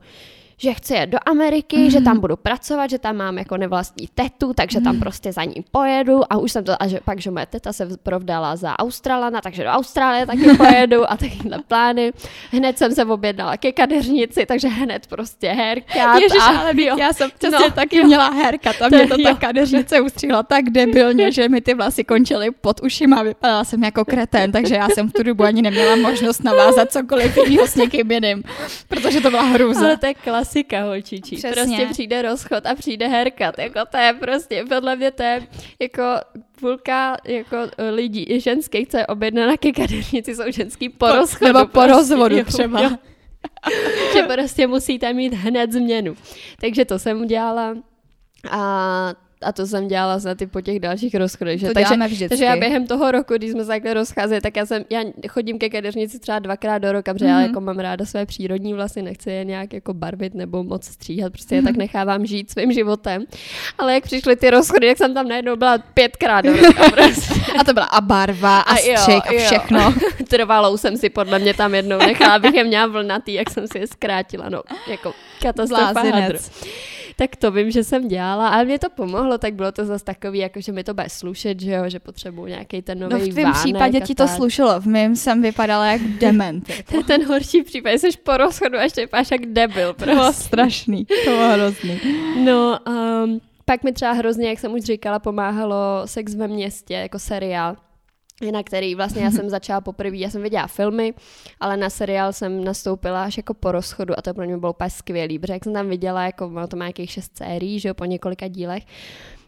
že chci jet do Ameriky, mm. že tam budu pracovat, že tam mám jako nevlastní tetu, takže tam mhm. prostě za ní pojedu a už jsem to, a že pak, že moje teta se provdala za Australana, takže do Austrálie taky pojedu a takovýhle plány. Hned jsem se objednala ke kadeřnici, takže hned prostě herka. Ježiš, a, ale jo, já jsem přesně no, taky jo. měla herka, tam mě to ta kadeřnice ustřihla tak debilně, že mi ty vlasy končily pod ušima, vypadala jsem jako kretén, takže já jsem v tu dobu ani neměla možnost navázat cokoliv jiného s někým jiným, protože to byla hrůza. Ale to je klasika holčičí. Přesně. Prostě přijde rozchod a přijde herkat. Jako to je prostě, podle mě to je jako půlka jako lidí, ženských, co je objednaná ke kadeřnici, jsou ženský po rozchodu. Nebo po prostě, rozvodu třeba. Jo. že prostě musíte mít hned změnu. Takže to jsem udělala. A a to jsem dělala snad i po těch dalších rozchodech. Že? To takže, vždycky. takže já během toho roku, když jsme se takhle rozcházeli, tak já jsem, já chodím ke kadeřnici třeba dvakrát do roka, protože mm-hmm. já mhm. jako mám ráda své přírodní vlasy, nechci je nějak jako barvit nebo moc stříhat, prostě je tak mhm. nechávám žít svým životem. Ale jak přišly ty rozchody, jak jsem tam najednou byla pětkrát do roka. Prostě. a to byla a barva a, a střih a všechno. Jo. Trvalou jsem si podle mě tam jednou nechala, abych je měla vlnatý, jak jsem si je zkrátila. No, jako katastrofa tak to vím, že jsem dělala, ale mě to pomohlo, tak bylo to zase takový, jako že mi to bude slušet, že jo, že potřebuji nějaký ten nový No v tvém případě ti to slušelo, v mém jsem vypadala jak dement. Jako. to je ten horší případ, jsi po rozchodu a ještě vypadáš jak debil. Prostě. To bylo prostě. strašný, to bylo hrozný. No, um, pak mi třeba hrozně, jak jsem už říkala, pomáhalo Sex ve městě, jako seriál na který vlastně já jsem začala poprvé, já jsem viděla filmy, ale na seriál jsem nastoupila až jako po rozchodu a to pro mě bylo úplně skvělý, protože jak jsem tam viděla, jako ono to má nějakých šest sérií, že jo, po několika dílech,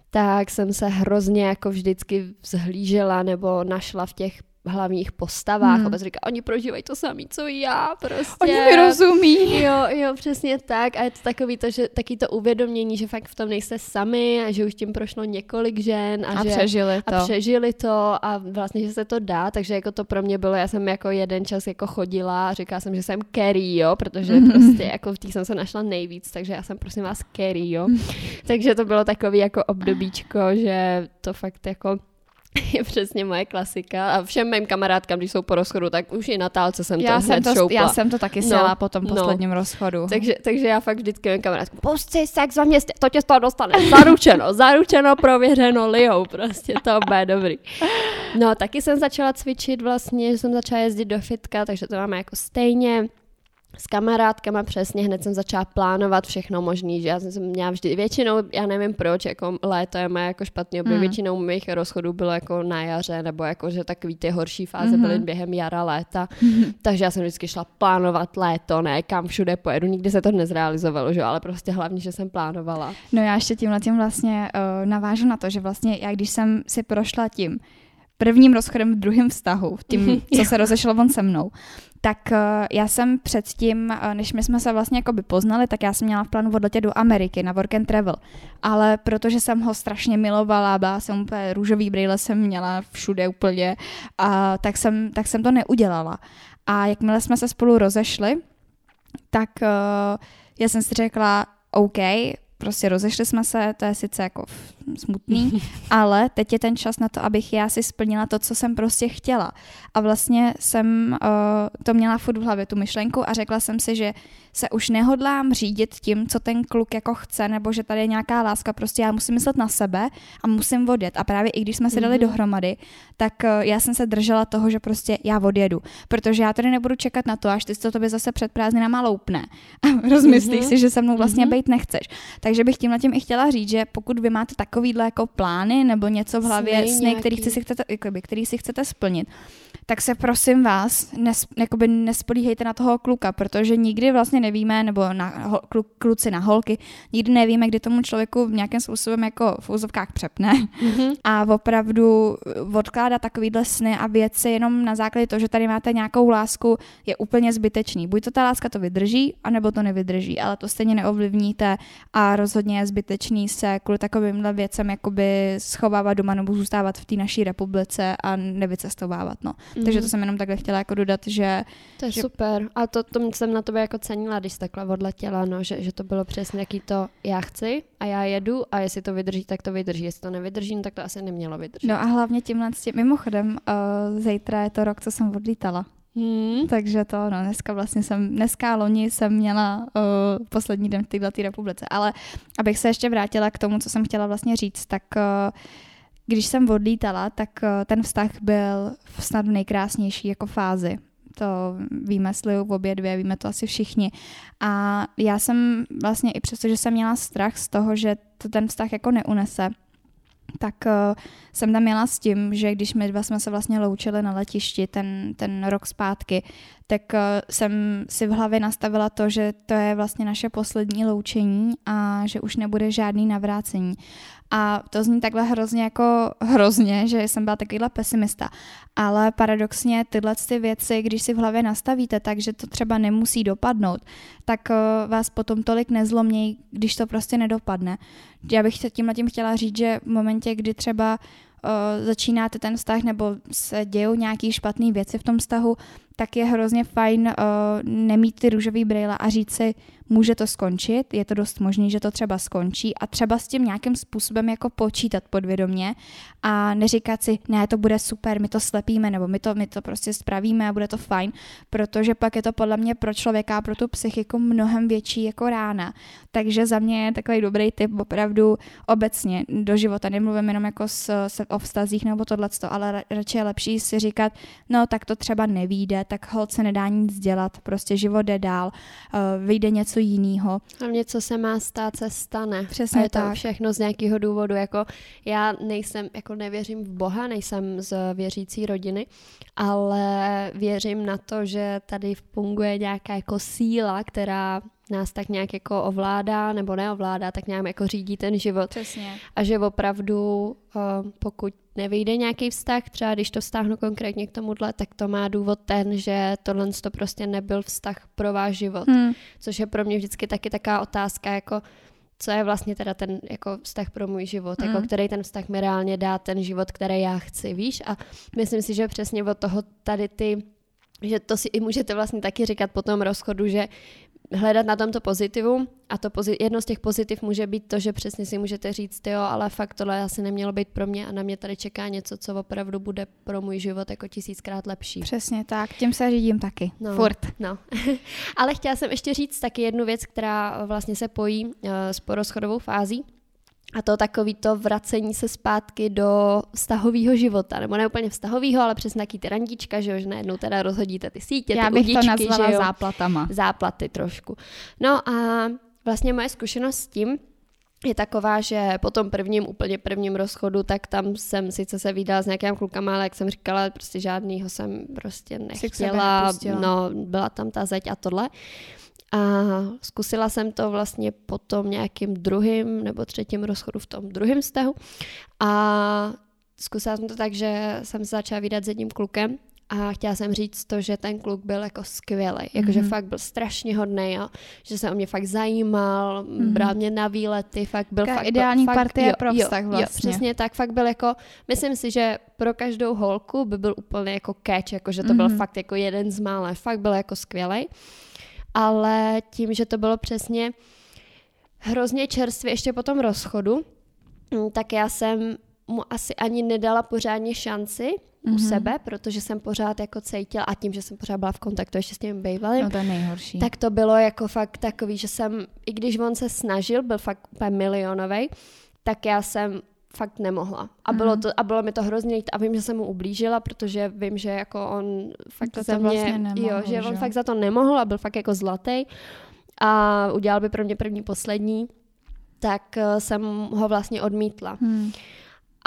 tak jsem se hrozně jako vždycky vzhlížela nebo našla v těch hlavních postavách hmm. a říká, oni prožívají to samé, co já prostě. Oni mi rozumí. Jo, jo, přesně tak a je to takový to, že taky to uvědomění, že fakt v tom nejste sami a že už tím prošlo několik žen a, a že, přežili to. A přežili to a vlastně, že se to dá, takže jako to pro mě bylo, já jsem jako jeden čas jako chodila a říkala jsem, že jsem Kerry, jo, protože prostě jako v té jsem se našla nejvíc, takže já jsem prosím vás Kerry, jo. takže to bylo takový jako obdobíčko, že to fakt jako je přesně moje klasika a všem mým kamarádkám, když jsou po rozchodu, tak už i Natálce jsem já to jsem to, šoupla. Já jsem to taky sjela no, po tom no. posledním no. rozchodu. Takže, takže já fakt vždycky mým kamarádkám, pusti sex ve městě, to tě z toho dostane, zaručeno, zaručeno, prověřeno, lijou, prostě to bude dobrý. No taky jsem začala cvičit vlastně, že jsem začala jezdit do fitka, takže to máme jako stejně s kamarádkama přesně, hned jsem začala plánovat všechno možný, že já jsem měla vždy, většinou, já nevím proč, jako léto je moje jako špatný období, hmm. většinou mých rozchodů bylo jako na jaře, nebo jako, že takový ty horší fáze hmm. byly během jara, léta, hmm. takže já jsem vždycky šla plánovat léto, ne, kam všude pojedu, nikdy se to nezrealizovalo, že ale prostě hlavně, že jsem plánovala. No já ještě tímhle tím vlastně uh, navážu na to, že vlastně já když jsem si prošla tím, prvním rozchodem v druhém vztahu, tím, co se rozešlo on se mnou, tak eh, já jsem předtím, eh, než my jsme se vlastně jakoby poznali, tak já jsem měla v plánu odletět do Ameriky na work and travel. Ale protože jsem ho strašně milovala, byla jsem úplně růžový brýle jsem měla všude úplně, a tak, jsem, tak jsem to neudělala. A jakmile jsme se spolu rozešli, tak uh, já jsem si řekla, OK, prostě rozešli jsme se, to je sice jako smutný, ale teď je ten čas na to, abych já si splnila to, co jsem prostě chtěla. A vlastně jsem uh, to měla furt v hlavě, tu myšlenku a řekla jsem si, že se už nehodlám řídit tím, co ten kluk jako chce, nebo že tady je nějaká láska, prostě já musím myslet na sebe a musím odjet. A právě i když jsme se dali mm-hmm. dohromady, tak uh, já jsem se držela toho, že prostě já odjedu, protože já tady nebudu čekat na to, až ty to tobě zase před prázdninama loupne a rozmyslíš mm-hmm. si, že se mnou vlastně mm-hmm. být nechceš. Takže bych tím tím i chtěla říct, že pokud vy máte takovýhle jako plány nebo něco v hlavě, sny, sny který, si chcete, jakoby, který si chcete splnit, tak se prosím vás, nes, jakoby nespolíhejte na toho kluka, protože nikdy vlastně nevíme, nebo na ho, klu, kluci na holky, nikdy nevíme, kdy tomu člověku v nějakém způsobem jako v úzovkách přepne mm-hmm. a opravdu odkládat takovýhle sny a věci jenom na základě toho, že tady máte nějakou lásku, je úplně zbytečný. Buď to ta láska to vydrží, anebo to nevydrží, ale to stejně neovlivníte a rozhodně je zbytečný se kvůli takovýmhle věcem jakoby schovávat doma nebo zůstávat v té naší republice a nevycestovávat. No. Mm-hmm. Takže to mhm. jsem jenom takhle chtěla jako dodat, že... To je že... super. A to, to jsem na tobě jako cenila, když jsi takhle odletěla, no, že, že to bylo přesně jaký to já chci a já jedu a jestli to vydrží, tak to vydrží. Jestli to nevydrží, no, tak to asi nemělo vydržet. No a hlavně tímhle s tím, mimochodem, uh, zítra je to rok, co jsem odlítala. Hmm. Takže to, no, dneska vlastně jsem, dneska loni jsem měla uh, poslední den v této republice. Ale abych se ještě vrátila k tomu, co jsem chtěla vlastně říct, tak uh, když jsem odlítala, tak uh, ten vztah byl snad v nejkrásnější jako fázi. To víme sliu obě dvě, víme to asi všichni. A já jsem vlastně i přesto, že jsem měla strach z toho, že to ten vztah jako neunese, tak uh, jsem tam měla s tím, že když my dva jsme se vlastně loučili na letišti ten, ten rok zpátky, tak uh, jsem si v hlavě nastavila to, že to je vlastně naše poslední loučení a že už nebude žádný navrácení. A to zní takhle hrozně jako hrozně, že jsem byla takovýhle pesimista. Ale paradoxně tyhle ty věci, když si v hlavě nastavíte tak, že to třeba nemusí dopadnout, tak uh, vás potom tolik nezlomnějí, když to prostě nedopadne. Já bych tímhle tím chtěla říct, že v momentě, kdy třeba uh, začínáte ten vztah nebo se dějou nějaké špatné věci v tom vztahu, tak je hrozně fajn uh, nemít ty růžový brýle a říct si, může to skončit, je to dost možný, že to třeba skončí a třeba s tím nějakým způsobem jako počítat podvědomě a neříkat si, ne, to bude super, my to slepíme, nebo my to, my to prostě spravíme a bude to fajn, protože pak je to podle mě pro člověka a pro tu psychiku mnohem větší jako rána. Takže za mě je takový dobrý tip opravdu obecně do života, nemluvím jenom jako s, s, o vztazích nebo tohle, ale radši je lepší si říkat, no tak to třeba nevíde, tak hod se nedá nic dělat, prostě život jde dál, uh, vyjde něco jiného. A co se má stát, se stane. Přesně a je tak. to všechno z nějakého důvodu, jako já nejsem, jako nevěřím v Boha, nejsem z věřící rodiny, ale věřím na to, že tady funguje nějaká jako síla, která nás tak nějak jako ovládá nebo neovládá, tak nějak jako řídí ten život. Přesně. A že opravdu, uh, pokud nevyjde nějaký vztah, třeba když to vztáhnu konkrétně k tomuhle, tak to má důvod ten, že tohle to prostě nebyl vztah pro váš život. Hmm. Což je pro mě vždycky taky taká otázka, jako co je vlastně teda ten jako vztah pro můj život, jako mm. jako který ten vztah mi reálně dá ten život, který já chci, víš? A myslím si, že přesně od toho tady ty že to si i můžete vlastně taky říkat po tom rozchodu, že hledat na tomto pozitivum a to pozit, jedno z těch pozitiv může být to, že přesně si můžete říct, jo, ale fakt tohle asi nemělo být pro mě a na mě tady čeká něco, co opravdu bude pro můj život jako tisíckrát lepší. Přesně tak, tím se řídím taky, no, furt. No, ale chtěla jsem ještě říct taky jednu věc, která vlastně se pojí uh, s porozchodovou fází, a to takový to vracení se zpátky do vztahového života, nebo ne úplně vztahového, ale přes nějaký ty randíčka, že jo, že najednou teda rozhodíte ty sítě, Já ty bych udičky, to nazvala že jo, záplatama. Záplaty trošku. No a vlastně moje zkušenost s tím, je taková, že po tom prvním, úplně prvním rozchodu, tak tam jsem sice se vydala s nějakým klukama, ale jak jsem říkala, prostě žádnýho jsem prostě nechtěla, no byla tam ta zeď a tohle. A zkusila jsem to vlastně po tom nějakým druhým nebo třetím rozchodu v tom druhém vztahu. A zkusila jsem to tak, že jsem se začala vydat s jedním klukem a chtěla jsem říct to, že ten kluk byl jako skvělý, jakože mm-hmm. fakt byl strašně hodný, jo? že se o mě fakt zajímal, mm-hmm. bral mě na výlety, fakt byl Taká fakt... ideální fakt, partie pro vztah jo, vlastně. Jo, přesně tak, fakt byl jako, myslím si, že pro každou holku by byl úplně jako catch, jako že to mm-hmm. byl mhm. fakt jako jeden z mála, fakt byl jako skvělý ale tím, že to bylo přesně hrozně čerstvě ještě po tom rozchodu, mm, tak já jsem mu asi ani nedala pořádně šanci mm-hmm. u mhm. sebe, protože jsem pořád jako cítila a tím, že jsem pořád byla v kontaktu ještě s tím bývalým, no to je nejhorší. tak to bylo jako fakt takový, že jsem, i když on se snažil, byl fakt úplně milionový, tak já jsem fakt nemohla. A bylo, mhm. to, a bylo mi to hrozně a vím, že jsem mu ublížila, protože vím, že jako on fakt to za mě, vlastně nemohl, jo, že, že on fakt za to nemohl a byl fakt jako zlatý a udělal by pro mě první poslední, tak uh, jsem ho vlastně odmítla. Hmm.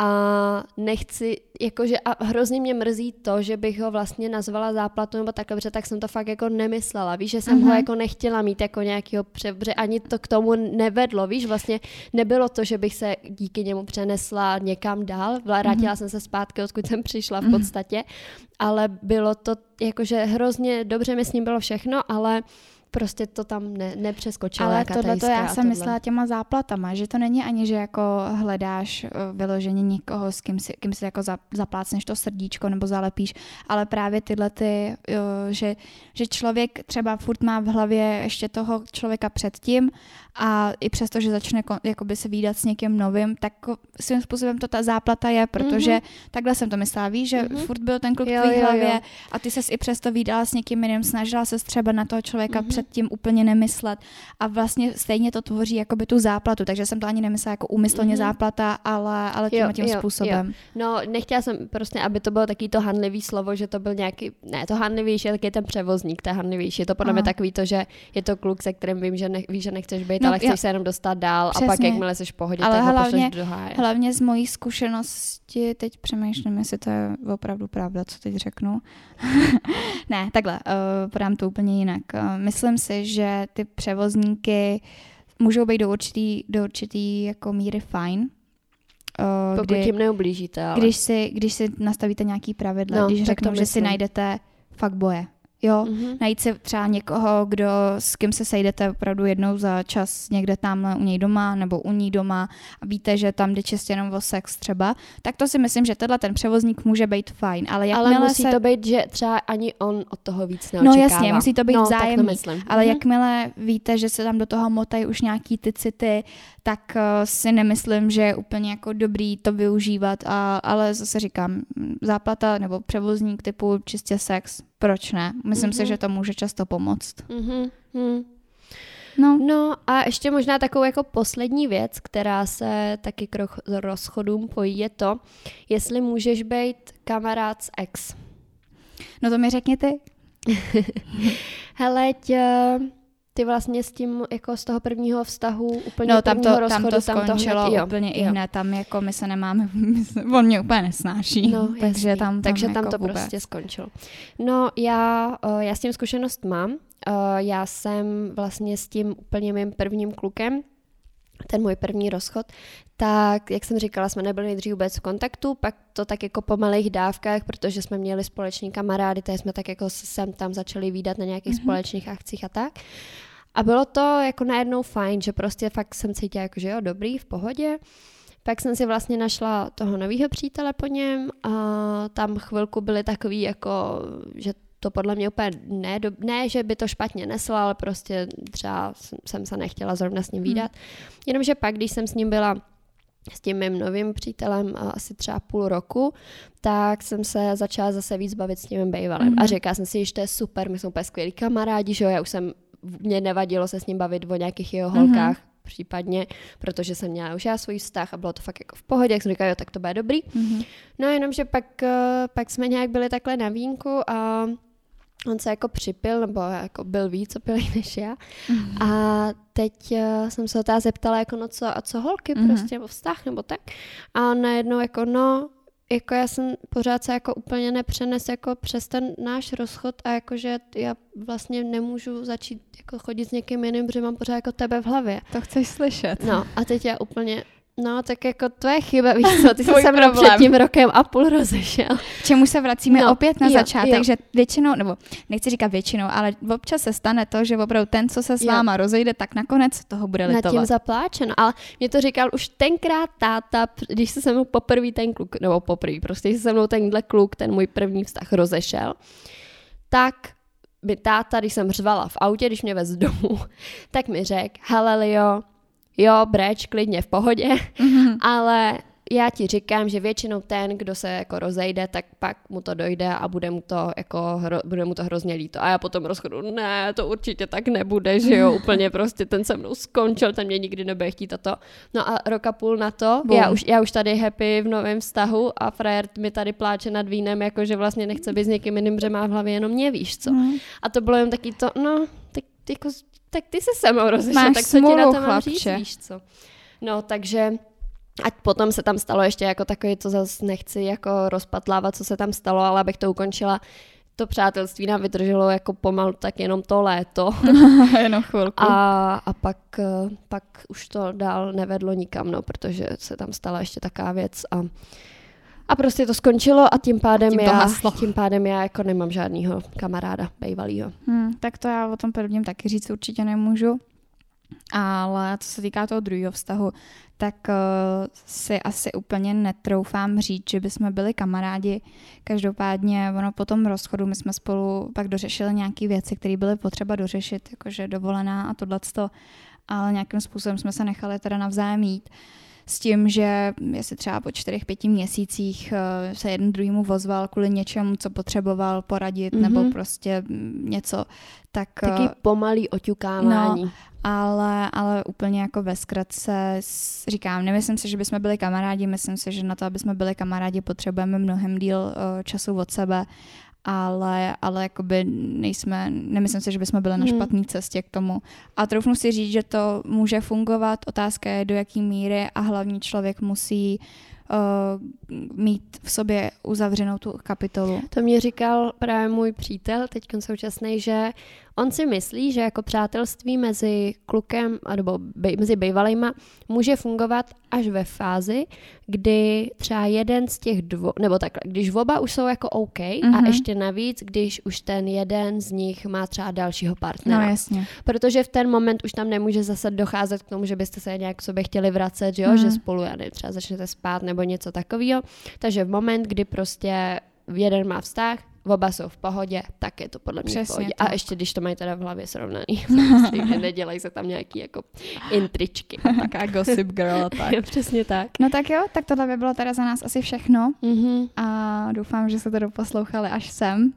A nechci, jakože a hrozně mě mrzí to, že bych ho vlastně nazvala záplatu nebo takhle, protože tak jsem to fakt jako nemyslela, víš, že jsem mm-hmm. ho mhm. jako nechtěla mít jako nějakýho, protože ani to k tomu nevedlo, víš, vlastně nebylo to, že bych se díky němu přenesla někam dál, vrátila mm-hmm. jsem se zpátky, odkud jsem přišla v mhm. podstatě, mm-hmm. ale bylo to jakože hrozně dobře mi s ním bylo všechno, ale prostě to tam ne, nepřeskočilo. Ale tohle to já jsem myslela těma záplatama, že to není ani, že jako hledáš uh, vyloženě někoho, s kým si, kým si jako zaplácneš to srdíčko nebo zalepíš, ale právě tyhle ty, uh, že, že člověk třeba furt má v hlavě ještě toho člověka předtím a i přesto, že začne jakoby se výdat s někým novým, tak svým způsobem to ta záplata je, protože mm-hmm. takhle jsem to myslela, víš, že mm-hmm. furt byl ten kluk v tvý hlavě jo. a ty ses i přesto výdala s někým jiným, snažila se třeba na toho člověka mm-hmm. předtím úplně nemyslet a vlastně stejně to tvoří jakoby tu záplatu, takže jsem to ani nemyslela jako úmyslně mm-hmm. záplata, ale, ale tím, jo, tím jo, způsobem. Jo. No, nechtěla jsem prostě, aby to bylo taky to hanlivý slovo, že to byl nějaký, ne, to hanlivější je taky ten převozník, je hanlivější. Je to podle mě takový to, že je to kluk, se kterým vím, že, ne, víš, že nechceš být, no, ale chceš já, se jenom dostat dál Přesně. a pak jakmile jsi v pohodě, ale tak hlavně, ho do háje. Hlavně z mojí zkušenosti, teď přemýšlím, jestli to je opravdu pravda, co teď řeknu. ne, takhle, uh, podám to úplně jinak. Uh, myslím si, že ty převozníky můžou být do určitý, do určitý jako míry fajn, Uh, Pokud kdy, jim neublížíte, ale... Když si, když si nastavíte nějaký pravidla, no, když řeknu, že si najdete fakt boje, Jo, mm-hmm. najít si třeba někoho, kdo, s kým se sejdete opravdu jednou za čas někde tam u něj doma nebo u ní doma a víte, že tam jde čistě jenom o sex třeba, tak to si myslím, že tenhle ten převozník může být fajn. Ale, ale musí se... to být, že třeba ani on od toho víc neočekává. No jasně, musí to být no, vzájemný. Ale mm-hmm. jakmile víte, že se tam do toho motají už nějaký ty city, tak uh, si nemyslím, že je úplně jako dobrý to využívat, a, ale zase říkám, záplata nebo převozník typu čistě sex, proč ne? Myslím mm-hmm. si, mhm. že to může často pomoct. Mm-hmm. No. no a ještě možná takovou jako poslední věc, která se taky k rozchodům pojí, je to, jestli můžeš být kamarád s ex. No to mi řekni ty. Hele, tě, ty vlastně s tím, jako z toho prvního vztahu, úplně no, tam to, rozchodu, tam to skončilo tam to hned, úplně jo, i hned, tam jako my se nemáme, on mě úplně nesnáší, no, takže tam, tam, takže tam jako to vůbec. prostě skončilo. No já, eh, já s tím zkušenost mám, eh, já jsem vlastně s tím úplně mým prvním klukem, ten můj první rozchod, tak, jak jsem říkala, jsme nebyli nejdřív vůbec v kontaktu, pak to tak jako po malých dávkách, protože jsme měli společní kamarády, takže jsme tak jako sem tam začali výdat na nějakých mm-hmm. společných akcích a tak. A bylo to jako najednou fajn, že prostě fakt jsem cítila jako, že jo, dobrý, v pohodě. Pak jsem si vlastně našla toho nového přítele po něm a tam chvilku byly takový jako, že to podle mě úplně ne, do, ne, že by to špatně nesla, ale prostě třeba jsem se nechtěla zrovna s ním výdat. Hmm. Jenomže pak, když jsem s ním byla s tím mým novým přítelem asi třeba půl roku, tak jsem se začala zase víc bavit s tím bývalým. Mm. A říkala jsem si, že to je super, my jsme úplně skvělí kamarádi, že jo, já už jsem, mě nevadilo se s ním bavit o nějakých jeho holkách, mm případně, protože jsem měla už já svůj vztah a bylo to fakt jako v pohodě, jak jsem říkala, jo, tak to bude dobrý. Mm-hmm. No jenom, že pak, eh, pak jsme nějak byli takhle na vínku a on se jako připil, nebo jako byl víc opilý než já. Mm-hmm. A teď uh, jsem se ho zeptala, jako no co, a co holky mm-hmm. prostě, nebo vztah, nebo tak. A on najednou jako no, jako já jsem pořád se jako úplně nepřenes jako přes ten náš rozchod a jakože já vlastně nemůžu začít jako chodit s někým jiným, protože mám pořád jako tebe v hlavě. To chceš slyšet. No a teď já úplně, No, tak jako tvoje chyba, víš co, ty jsi se mnou před tím rokem a půl rozešel. Čemu se vracíme no, opět na jo, začátek, jo. že většinou, nebo nechci říkat většinou, ale občas se stane to, že opravdu ten, co se s váma jo. rozejde, tak nakonec toho bude litovat. Na tím zapláčeno, ale mě to říkal už tenkrát táta, když se se mnou poprvé ten kluk, nebo poprvé, prostě když se se mnou tenhle kluk, ten můj první vztah rozešel, tak mi táta, když jsem řvala v autě, když mě vez domů, tak mi řekl, hele jo, breč, klidně v pohodě, mm-hmm. ale já ti říkám, že většinou ten, kdo se jako rozejde, tak pak mu to dojde a bude mu to, jako, hro, bude mu to hrozně líto. A já potom rozchodu, ne, to určitě tak nebude, že jo, úplně prostě ten se mnou skončil, ten mě nikdy nebude chtít a to. No a roka půl na to, já už, já už tady happy v novém vztahu a frajer mi tady pláče nad vínem, jako že vlastně nechce být s někým jiným, že má v hlavě jenom mě, víš co. Mm. A to bylo jen taky to, no, tak jako tak ty se se mnou rozešel, tak co ti na to mám říct, víš co. No, takže A potom se tam stalo ještě jako takový, to zase nechci jako rozpatlávat, co se tam stalo, ale abych to ukončila, to přátelství nám vydrželo jako pomalu tak jenom to léto. jenom chvilku. A, a pak, eh, pak už to dál nevedlo nikam, no, protože se tam stala ještě taková věc a a prostě to skončilo a tím pádem, tím já, tím pádem já jako nemám žádného kamaráda bejvalýho. Hmm, tak to já o tom prvním taky říct určitě nemůžu. Ale co se týká toho druhého vztahu, tak uh, si asi úplně netroufám říct, že bychom byli kamarádi. Každopádně ono po tom rozchodu my jsme spolu pak dořešili nějaké věci, které byly potřeba dořešit, jakože dovolená a tohleto, ale nějakým způsobem jsme se nechali teda navzájem jít. Uh, s tím, že jestli třeba po čtyřech, pěti měsících eh, se jeden druhýmu vozval kvůli něčemu, co potřeboval poradit, mm-hmm. nebo prostě něco, tak... Taky eh, pomalý oťukávání. No, ale, ale úplně jako ve zkratce říkám, nemyslím si, že bychom byli kamarádi, myslím si, že na to, aby jsme byli kamarádi, potřebujeme mnohem díl eh, času od sebe ale, ale jakoby nejsme, nemyslím si, že bychom byli na hmm. špatné cestě k tomu. A troufnu si říct, že to může fungovat, otázka je do jaký míry a hlavní člověk musí uh, mít v sobě uzavřenou tu kapitolu. To mě říkal právě můj přítel, teď současný, že on si myslí, že jako přátelství mezi klukem nebo bej, mezi bývalýma může fungovat až ve fázi, kdy třeba jeden z těch dvou, nebo takhle, když oba už jsou jako OK mm-hmm. a mhm. ještě navíc, když už ten jeden z nich má třeba dalšího partnera. No jasně. Protože v ten moment už tam nemůže zase docházet k tomu, že byste se nějak k sobě chtěli vracet, jo? Mm. že spolu, já nevím, třeba začnete spát nebo něco takového. Takže v moment, kdy prostě jeden má vztah, oba jsou v pohodě, tak je to podle mě Přesně v pohodě. Tak. A ještě když to mají teda v hlavě srovnaný, že nedělají se tam nějaký jako intričky. Taká gossip girl tak. Přesně tak. No tak jo, tak tohle by bylo teda za nás asi všechno mm-hmm. a doufám, že se to doposlouchali až sem.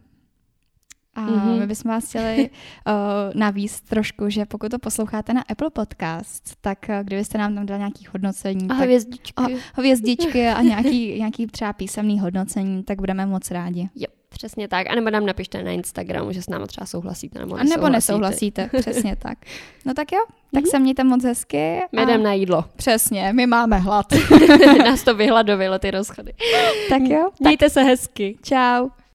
A mm-hmm. my bychom vás chtěli uh, navíc trošku, že pokud to posloucháte na Apple Podcast, tak uh, kdybyste nám tam dali nějaký hodnocení. A hvězdičky. A, hvězdičky a nějaký, nějaký třeba písemný hodnocení, tak budeme moc rádi. Jo, přesně tak. A nebo nám napište na Instagramu, že s námi třeba souhlasíte nebo nesouhlasíte. A nebo nesouhlasíte, přesně tak. No tak jo, tak mm-hmm. se mějte moc hezky. My a... jdem na jídlo. Přesně, my máme hlad. Nás to vyhladovilo, ty rozchody. tak jo. Mějte tak... se hezky. Čau.